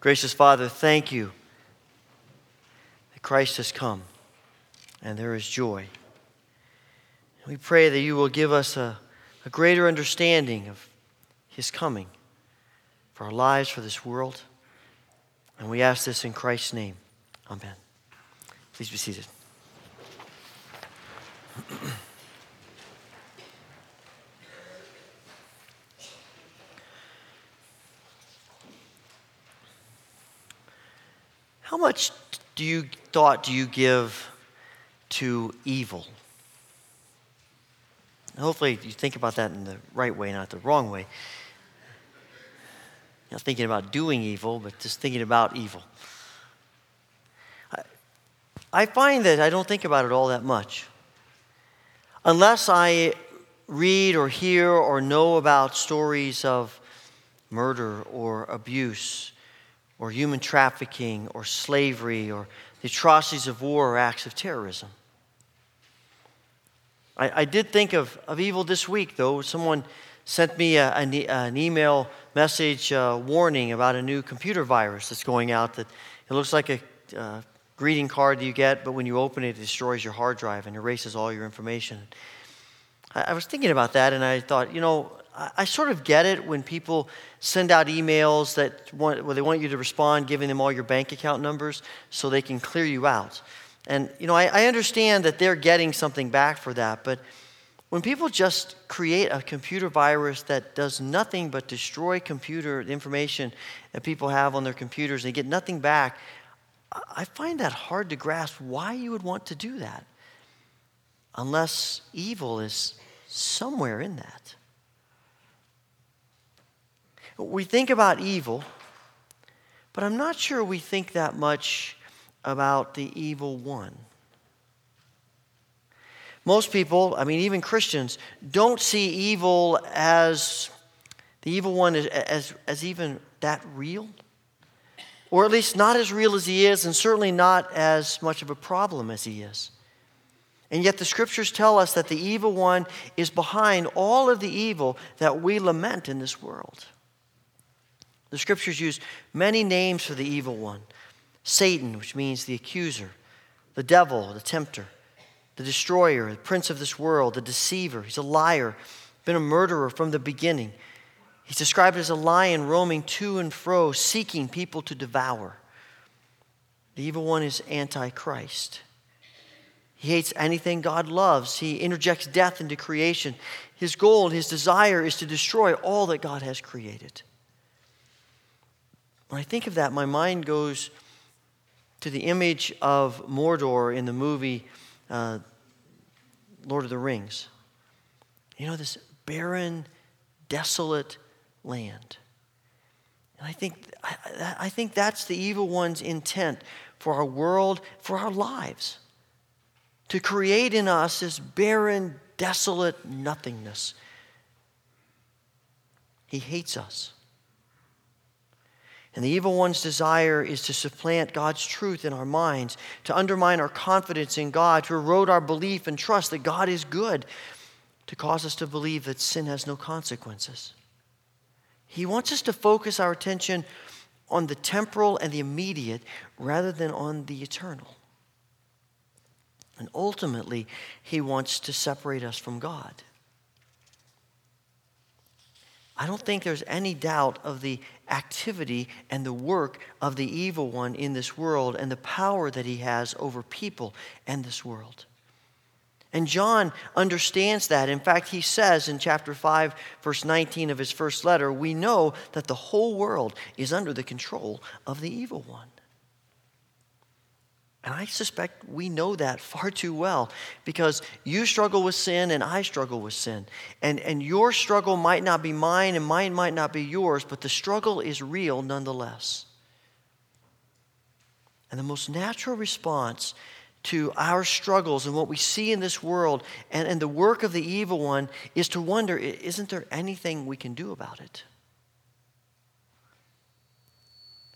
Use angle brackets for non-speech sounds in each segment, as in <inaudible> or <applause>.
Gracious Father, thank you that Christ has come and there is joy. We pray that you will give us a, a greater understanding of his coming for our lives, for this world. And we ask this in Christ's name. Amen. Please be seated. <clears throat> How much do you thought do you give to evil? Hopefully you think about that in the right way, not the wrong way. Not thinking about doing evil, but just thinking about evil. I, I find that I don't think about it all that much. Unless I read or hear or know about stories of murder or abuse or human trafficking or slavery or the atrocities of war or acts of terrorism. I, I did think of, of evil this week, though. Someone sent me a, an, an email message uh, warning about a new computer virus that's going out that it looks like a uh, greeting card you get, but when you open it, it destroys your hard drive and erases all your information. I, I was thinking about that and I thought, you know, I, sort of get it when people send out emails that want, well, they want you to respond, giving them all your bank account numbers so they can clear you out. And, you know, I, I understand that they're getting something back for that, but when people just create a computer virus that does nothing but destroy computer information that people have on their computers, they get nothing back, I find that hard to grasp why you would want to do that unless evil is somewhere in that. We think about evil, but I'm not sure we think that much about the evil one. Most people, I mean, even Christians, don't see evil as the evil one as, as, as even that real. Or at least not as real as he is, and certainly not as much of a problem as he is. And yet the scriptures tell us that the evil one is behind all of the evil that we lament in this world. The scriptures use many names for the evil one Satan, which means the accuser, the devil, the tempter, the destroyer, the prince of this world, the deceiver. He's a liar, been a murderer from the beginning. He's described as a lion roaming to and fro, seeking people to devour. The evil one is Antichrist. He hates anything God loves. He interjects death into creation. His goal, his desire is to destroy all that God has created. When I think of that, my mind goes to the image of Mordor in the movie uh, Lord of the Rings. You know, this barren, desolate land. And I think, I, I think that's the evil one's intent for our world, for our lives. To create in us this barren, desolate nothingness. He hates us. And the evil one's desire is to supplant God's truth in our minds, to undermine our confidence in God, to erode our belief and trust that God is good, to cause us to believe that sin has no consequences. He wants us to focus our attention on the temporal and the immediate rather than on the eternal. And ultimately, he wants to separate us from God. I don't think there's any doubt of the activity and the work of the evil one in this world and the power that he has over people and this world. And John understands that. In fact, he says in chapter 5, verse 19 of his first letter, we know that the whole world is under the control of the evil one. And I suspect we know that far too well because you struggle with sin and I struggle with sin. And, and your struggle might not be mine and mine might not be yours, but the struggle is real nonetheless. And the most natural response to our struggles and what we see in this world and, and the work of the evil one is to wonder isn't there anything we can do about it?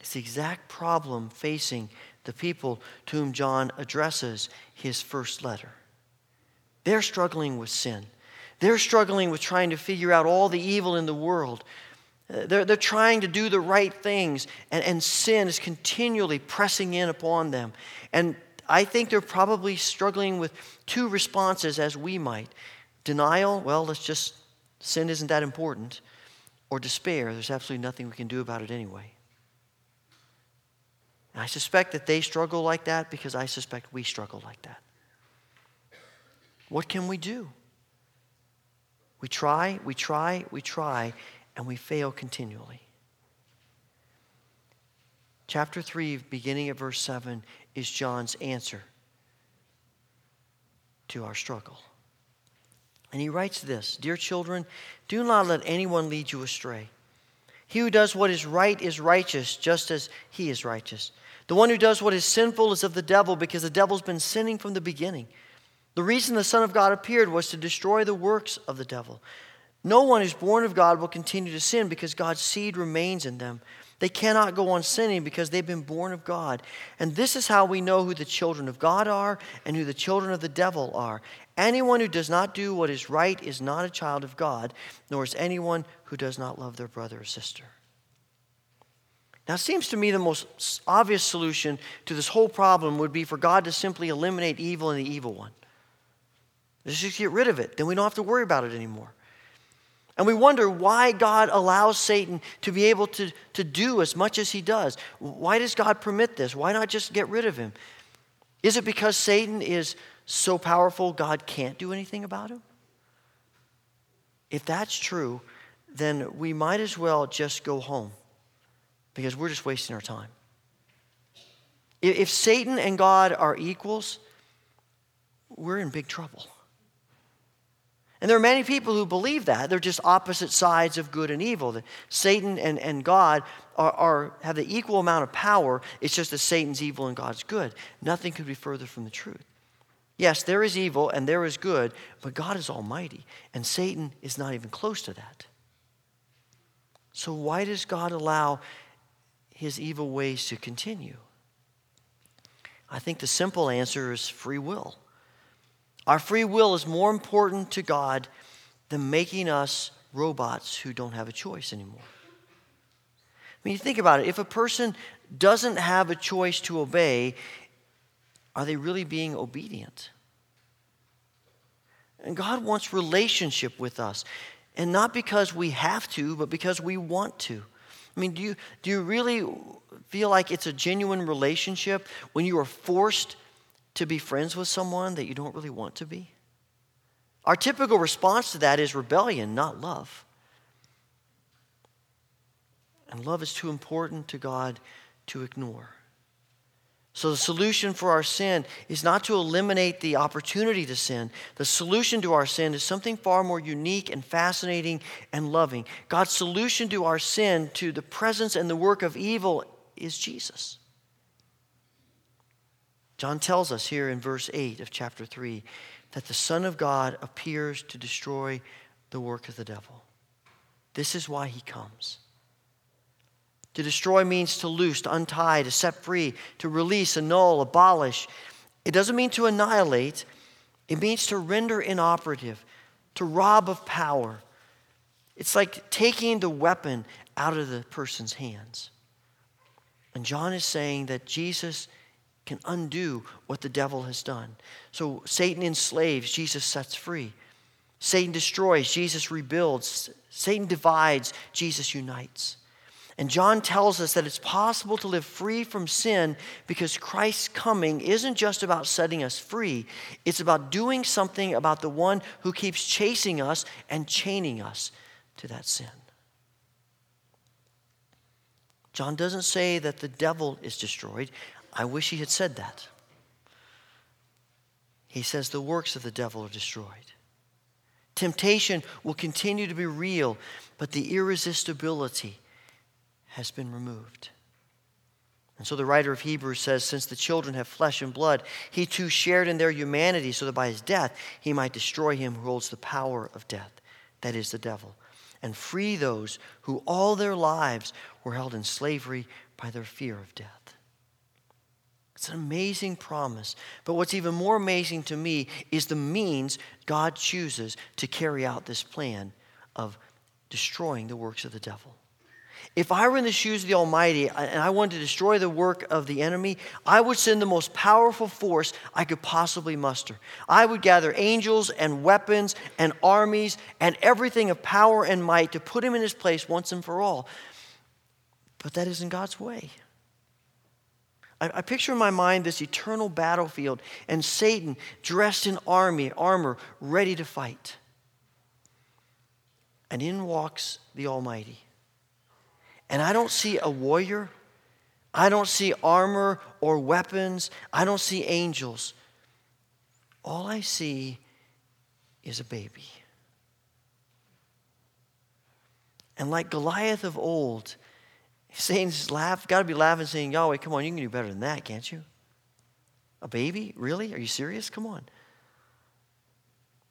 It's the exact problem facing the people to whom John addresses his first letter. They're struggling with sin. They're struggling with trying to figure out all the evil in the world. Uh, they're, they're trying to do the right things, and, and sin is continually pressing in upon them. And I think they're probably struggling with two responses as we might denial, well, let's just, sin isn't that important, or despair, there's absolutely nothing we can do about it anyway. And I suspect that they struggle like that because I suspect we struggle like that. What can we do? We try, we try, we try, and we fail continually. Chapter 3, beginning at verse 7, is John's answer to our struggle. And he writes this Dear children, do not let anyone lead you astray. He who does what is right is righteous, just as he is righteous. The one who does what is sinful is of the devil, because the devil's been sinning from the beginning. The reason the Son of God appeared was to destroy the works of the devil. No one who's born of God will continue to sin because God's seed remains in them. They cannot go on sinning because they've been born of God. And this is how we know who the children of God are and who the children of the devil are. Anyone who does not do what is right is not a child of God, nor is anyone who does not love their brother or sister. Now, it seems to me the most obvious solution to this whole problem would be for God to simply eliminate evil and the evil one. Just get rid of it. Then we don't have to worry about it anymore. And we wonder why God allows Satan to be able to, to do as much as he does. Why does God permit this? Why not just get rid of him? Is it because Satan is so powerful God can't do anything about him? If that's true, then we might as well just go home because we're just wasting our time. If Satan and God are equals, we're in big trouble. And there are many people who believe that. They're just opposite sides of good and evil. That Satan and, and God are, are, have the equal amount of power. It's just that Satan's evil and God's good. Nothing could be further from the truth. Yes, there is evil and there is good, but God is almighty, and Satan is not even close to that. So, why does God allow his evil ways to continue? I think the simple answer is free will. Our free will is more important to God than making us robots who don't have a choice anymore. I mean, you think about it. If a person doesn't have a choice to obey, are they really being obedient? And God wants relationship with us. And not because we have to, but because we want to. I mean, do you, do you really feel like it's a genuine relationship when you are forced to be friends with someone that you don't really want to be? Our typical response to that is rebellion, not love. And love is too important to God to ignore. So, the solution for our sin is not to eliminate the opportunity to sin. The solution to our sin is something far more unique and fascinating and loving. God's solution to our sin, to the presence and the work of evil, is Jesus. John tells us here in verse 8 of chapter 3 that the Son of God appears to destroy the work of the devil. This is why he comes. To destroy means to loose, to untie, to set free, to release, annul, abolish. It doesn't mean to annihilate, it means to render inoperative, to rob of power. It's like taking the weapon out of the person's hands. And John is saying that Jesus can undo what the devil has done. So Satan enslaves, Jesus sets free. Satan destroys, Jesus rebuilds. Satan divides, Jesus unites. And John tells us that it's possible to live free from sin because Christ's coming isn't just about setting us free, it's about doing something about the one who keeps chasing us and chaining us to that sin. John doesn't say that the devil is destroyed. I wish he had said that. He says the works of the devil are destroyed. Temptation will continue to be real, but the irresistibility has been removed. And so the writer of Hebrews says, Since the children have flesh and blood, he too shared in their humanity, so that by his death he might destroy him who holds the power of death, that is, the devil, and free those who all their lives were held in slavery by their fear of death. It's an amazing promise. But what's even more amazing to me is the means God chooses to carry out this plan of destroying the works of the devil. If I were in the shoes of the Almighty uh, and I wanted to destroy the work of the enemy, I would send the most powerful force I could possibly muster. I would gather angels and weapons and armies and everything of power and might to put him in his place once and for all. But that isn't God's way. I, I picture in my mind this eternal battlefield and Satan dressed in army, armor, ready to fight. And in walks the Almighty and I don't see a warrior. I don't see armor or weapons. I don't see angels. All I see is a baby. And like Goliath of old, Satan's laugh, got to be laughing, saying, Yahweh, come on, you can do better than that, can't you? A baby? Really? Are you serious? Come on.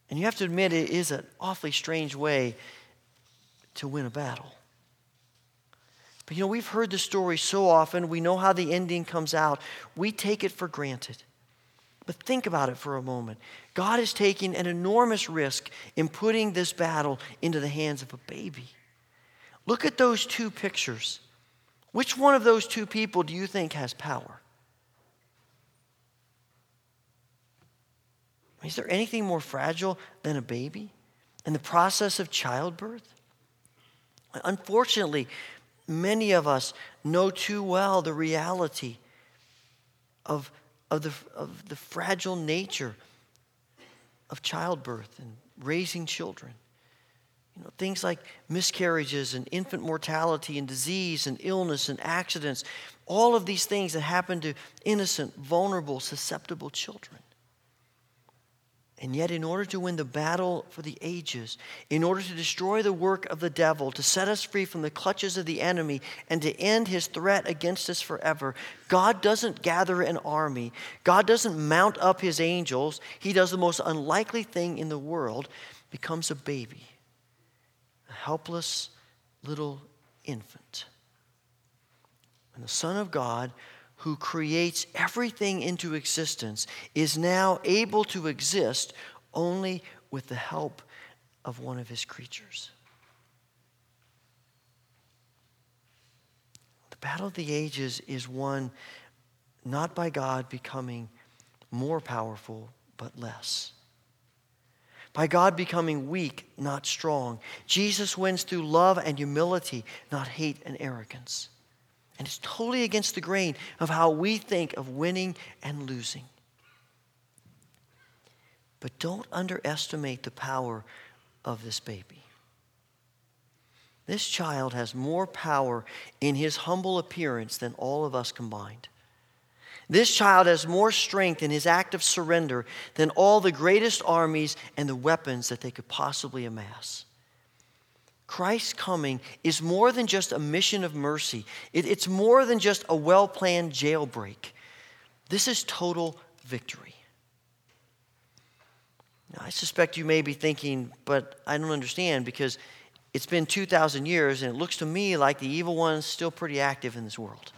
And you have to admit, it is an awfully strange way to win a battle. But you know, we've heard the story so often, we know how the ending comes out. We take it for granted. But think about it for a moment. God is taking an enormous risk in putting this battle into the hands of a baby. Look at those two pictures. Which one of those two people do you think has power? Is there anything more fragile than a baby in the process of childbirth? Unfortunately, many of us know too well the reality of, of, the, of the fragile nature of childbirth and raising children. You know, things like miscarriages and infant mortality and disease and illness and accidents, all of these things that happen to innocent, vulnerable, susceptible children. And yet, in order to win the battle for the ages, in order to destroy the work of the devil, to set us free from the clutches of the enemy, and to end his threat against us forever, God doesn't gather an army. God doesn't mount up his angels. He does the most unlikely thing in the world becomes a baby, a helpless little infant. And the Son of God who creates everything into existence, is now able to exist only with the help of one of his creatures. The battle of the ages is won not by God becoming more powerful, but less. By God becoming weak, not strong. Jesus wins through love and humility, not hate and arrogance. And it's totally against the grain of how we think of winning and losing. But don't underestimate the power of this baby. This child has more power in his humble appearance than all of us combined. This child has more strength in his act of surrender than all the greatest armies and the weapons that they could possibly amass. Christ's coming is more than just a mission of mercy, it, it's more than just a well planned jailbreak. This is total victory. Now, I suspect you may be thinking, but I don't understand because it's been 2,000 years and it looks to me like the evil one's still pretty active in this world.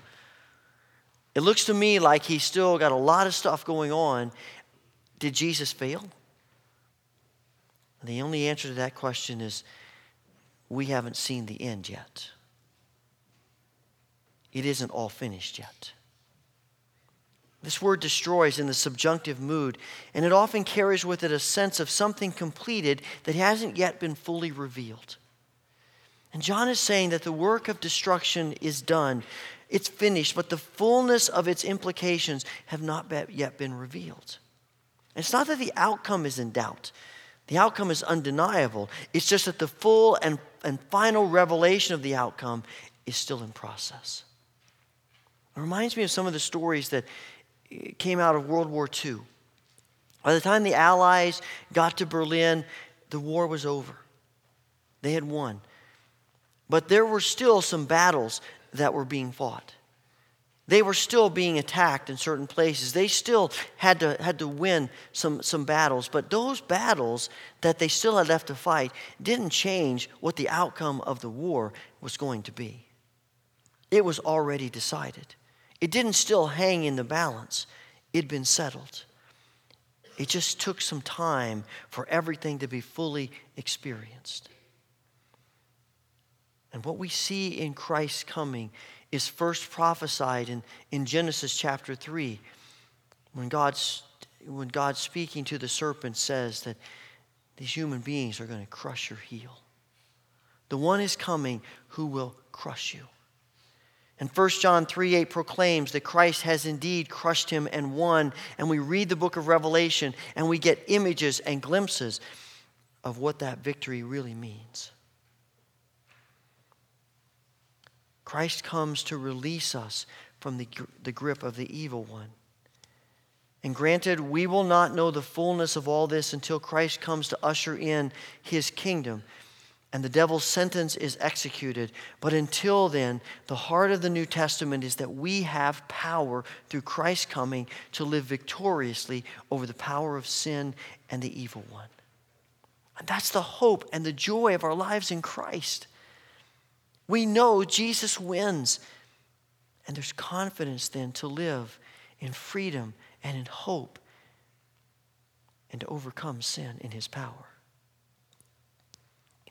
It looks to me like he's still got a lot of stuff going on. Did Jesus fail? And the only answer to that question is we haven't seen the end yet. It isn't all finished yet. This word destroys in the subjunctive mood, and it often carries with it a sense of something completed that hasn't yet been fully revealed. And John is saying that the work of destruction is done, it's finished, but the fullness of its implications have not yet been revealed. it's not that the outcome is in doubt, the outcome is undeniable. It's just that the full and, and final revelation of the outcome is still in process. It reminds me of some of the stories that eh, came out of World War II. By the time the Allies got to Berlin, the war was over. They had won. But there were still some battles that were being fought. They were still being attacked in certain places. They still had to, had to win some, some battles. But those battles that they still had left to fight didn't change what the outcome of the war was going to be. It was already decided. It didn't still hang in the balance, it'd been settled. It just took some time for everything to be fully experienced. And what we see in Christ's coming is first prophesied in, in Genesis chapter 3 when God's, when God speaking to the serpent says that these human beings are going to crush your heel. The one is coming who will crush you. And 1 John 3 8 proclaims that Christ has indeed crushed him and won. And we read the book of Revelation and we get images and glimpses of what that victory really means. Christ comes to release us from the, the grip of the evil one. And granted, we will not know the fullness of all this until Christ comes to usher in his kingdom and the devil's sentence is executed. But until then, the heart of the New Testament is that we have power through Christ's coming to live victoriously over the power of sin and the evil one. And that's the hope and the joy of our lives in Christ. We know Jesus wins. And there's confidence then to live in freedom and in hope and to overcome sin in his power.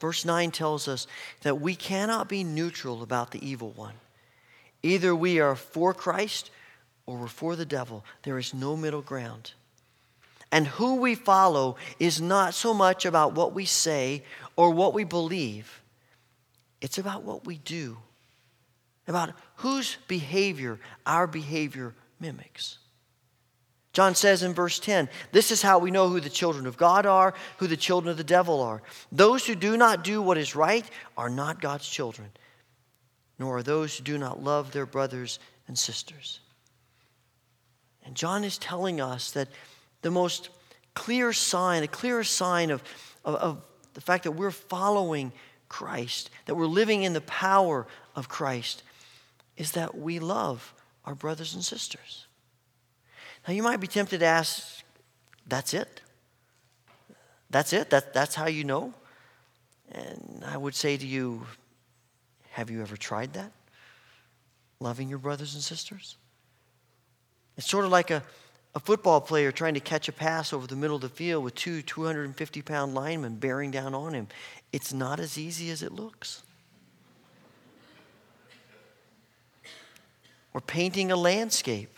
Verse 9 tells us that we cannot be neutral about the evil one. Either we are for Christ or we're for the devil. There is no middle ground. And who we follow is not so much about what we say or what we believe, it's about what we do, about whose behavior our behavior mimics. John says in verse 10, This is how we know who the children of God are, who the children of the devil are. Those who do not do what is right are not God's children, nor are those who do not love their brothers and sisters. And John is telling us that the most clear sign, the clearest sign of, of, of the fact that we're following Christ, that we're living in the power of Christ, is that we love our brothers and sisters. Now, you might be tempted to ask, that's it? That's it? That, that's how you know? And I would say to you, have you ever tried that? Loving your brothers and sisters? It's sort of like a, a football player trying to catch a pass over the middle of the field with two 250 pound linemen bearing down on him. It's not as easy as it looks. Or painting a landscape.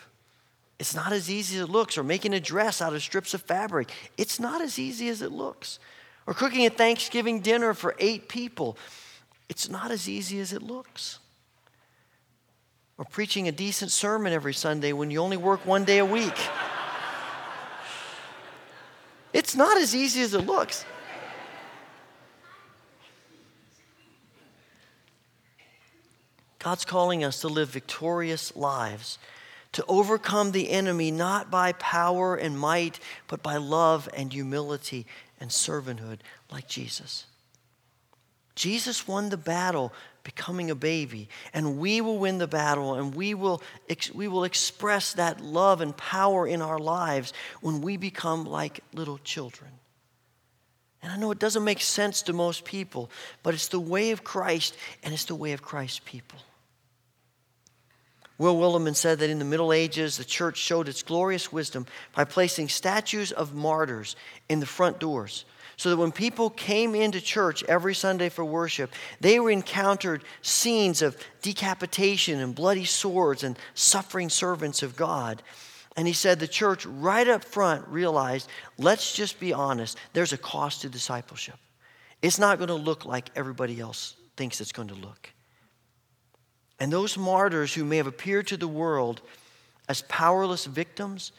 It's not as easy as it looks. Or making a dress out of strips of fabric. It's not as easy as it looks. Or cooking a Thanksgiving dinner for eight people. It's not as easy as it looks. Or preaching a decent sermon every Sunday when you only work one day a week. It's not as easy as it looks. God's calling us to live victorious lives to overcome the enemy not by power and might, but by love and humility and servanthood, like Jesus. Jesus won the battle becoming a baby, and we will win the battle, and we will, we will express that love and power in our lives when we become like little children. And I know it doesn't make sense to most people, but it's the way of Christ, and it's the way of Christ's people. Will Willimon said that in the Middle Ages, the church showed its glorious wisdom by placing statues of martyrs in the front doors. So that when people came into church every Sunday for worship, they were encountered scenes of decapitation and bloody swords and suffering servants of God. And he said the church right up front realized let's just be honest, there's a cost to discipleship. It's not going to look like everybody else thinks it's going to look. And those martyrs who may have appeared to the world as powerless victims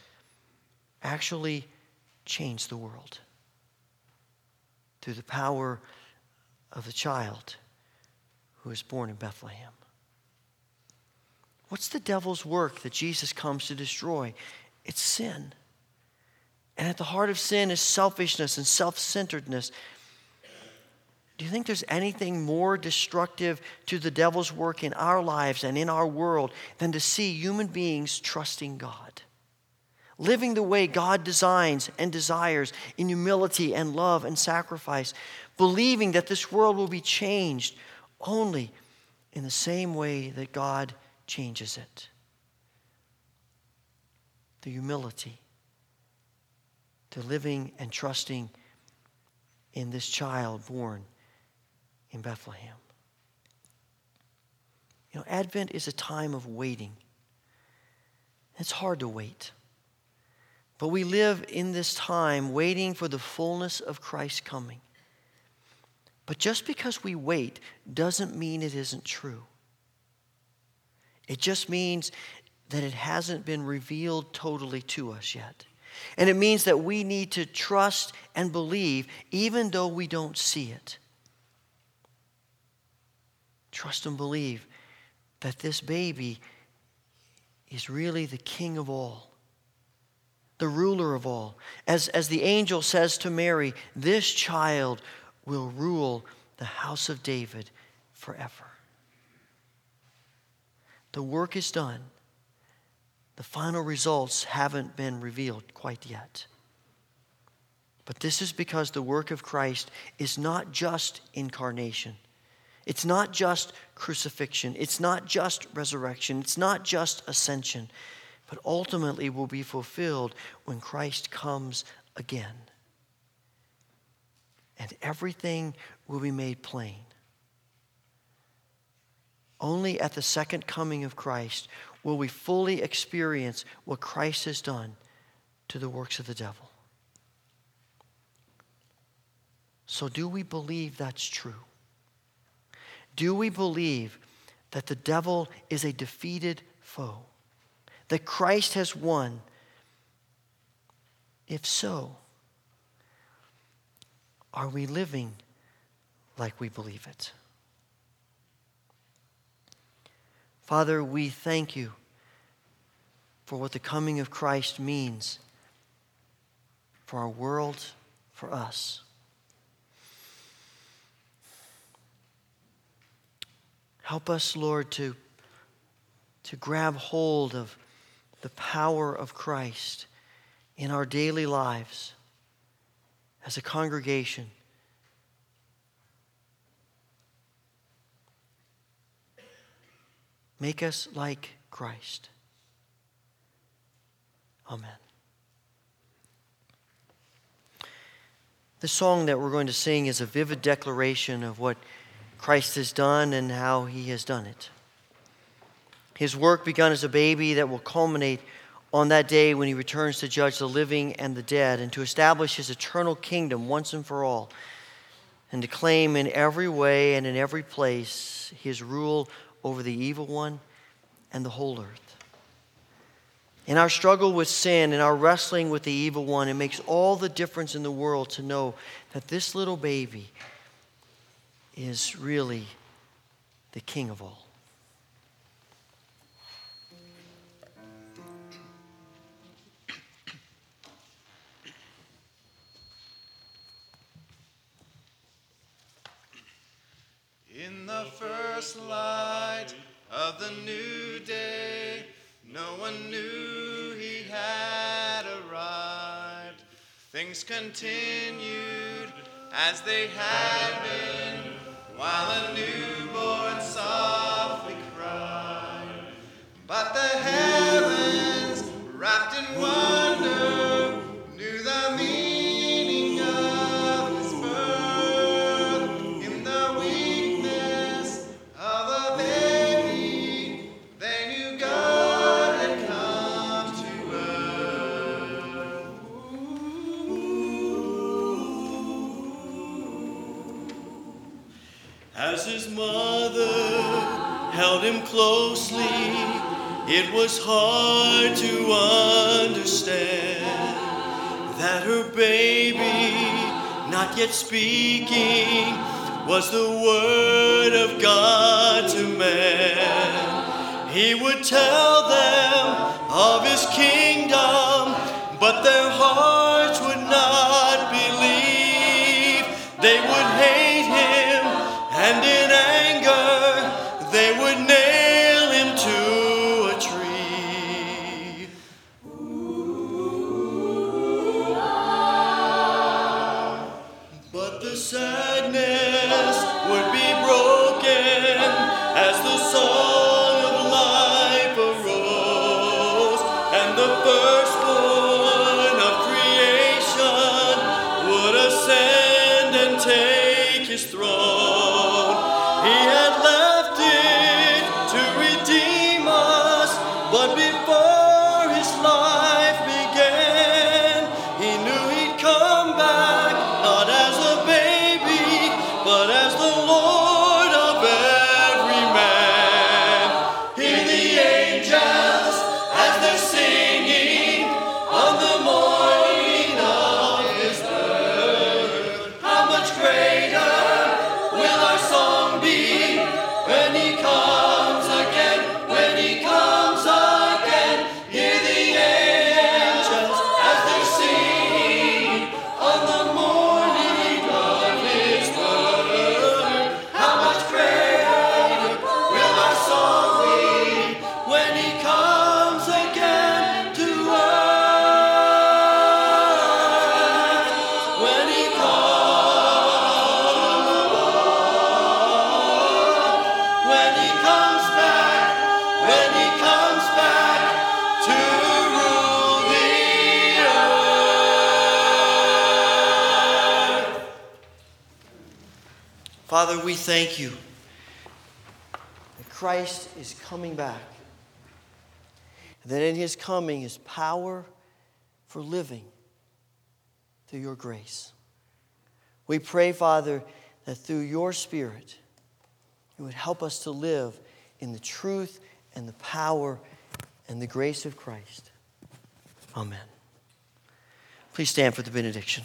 actually changed the world through the power of the child who was born in Bethlehem. What's the devil's work that Jesus comes to destroy? It's sin. And at the heart of sin is selfishness and self centeredness. Do you think there's anything more destructive to the devil's work in our lives and in our world than to see human beings trusting God? Living the way God designs and desires in humility and love and sacrifice, believing that this world will be changed only in the same way that God changes it. The humility, the living and trusting in this child born in Bethlehem. You know, Advent is a time of waiting. It's hard to wait. But we live in this time waiting for the fullness of Christ's coming. But just because we wait doesn't mean it isn't true. It just means that it hasn't been revealed totally to us yet. And it means that we need to trust and believe even though we don't see it. Trust and believe that this baby is really the king of all, the ruler of all. As, as the angel says to Mary, this child will rule the house of David forever. The work is done. The final results haven't been revealed quite yet. But this is because the work of Christ is not just incarnation. It's not just crucifixion. It's not just resurrection. It's not just ascension. But ultimately will be fulfilled when Christ comes again. And everything will be made plain. Only at the second coming of Christ will we fully experience what Christ has done to the works of the devil. So, do we believe that's true? Do we believe that the devil is a defeated foe? That Christ has won? If so, are we living like we believe it? Father, we thank you for what the coming of Christ means for our world, for us. Help us, Lord, to, to grab hold of the power of Christ in our daily lives as a congregation Make us like Christ. Amen. The song that we're going to sing is a vivid declaration of what Christ has done and how he has done it. His work begun as a baby that will culminate on that day when he returns to judge the living and the dead and to establish his eternal kingdom once and for all and to claim in every way and in every place his rule over the evil one and the whole earth. In our struggle with sin and our wrestling with the evil one, it makes all the difference in the world to know that this little baby is really the king of all. First light of the new day, no one knew he had arrived. Things continued as they had been, while a newborn softly cried. But the heavens, it was hard to understand that her baby, not yet speaking, was the word of God to man. He would tell them of his kingdom, but their hearts would not believe. They would Father, we thank you that Christ is coming back. That in his coming is power for living through your grace. We pray, Father, that through your Spirit, you would help us to live in the truth and the power and the grace of Christ. Amen. Please stand for the benediction.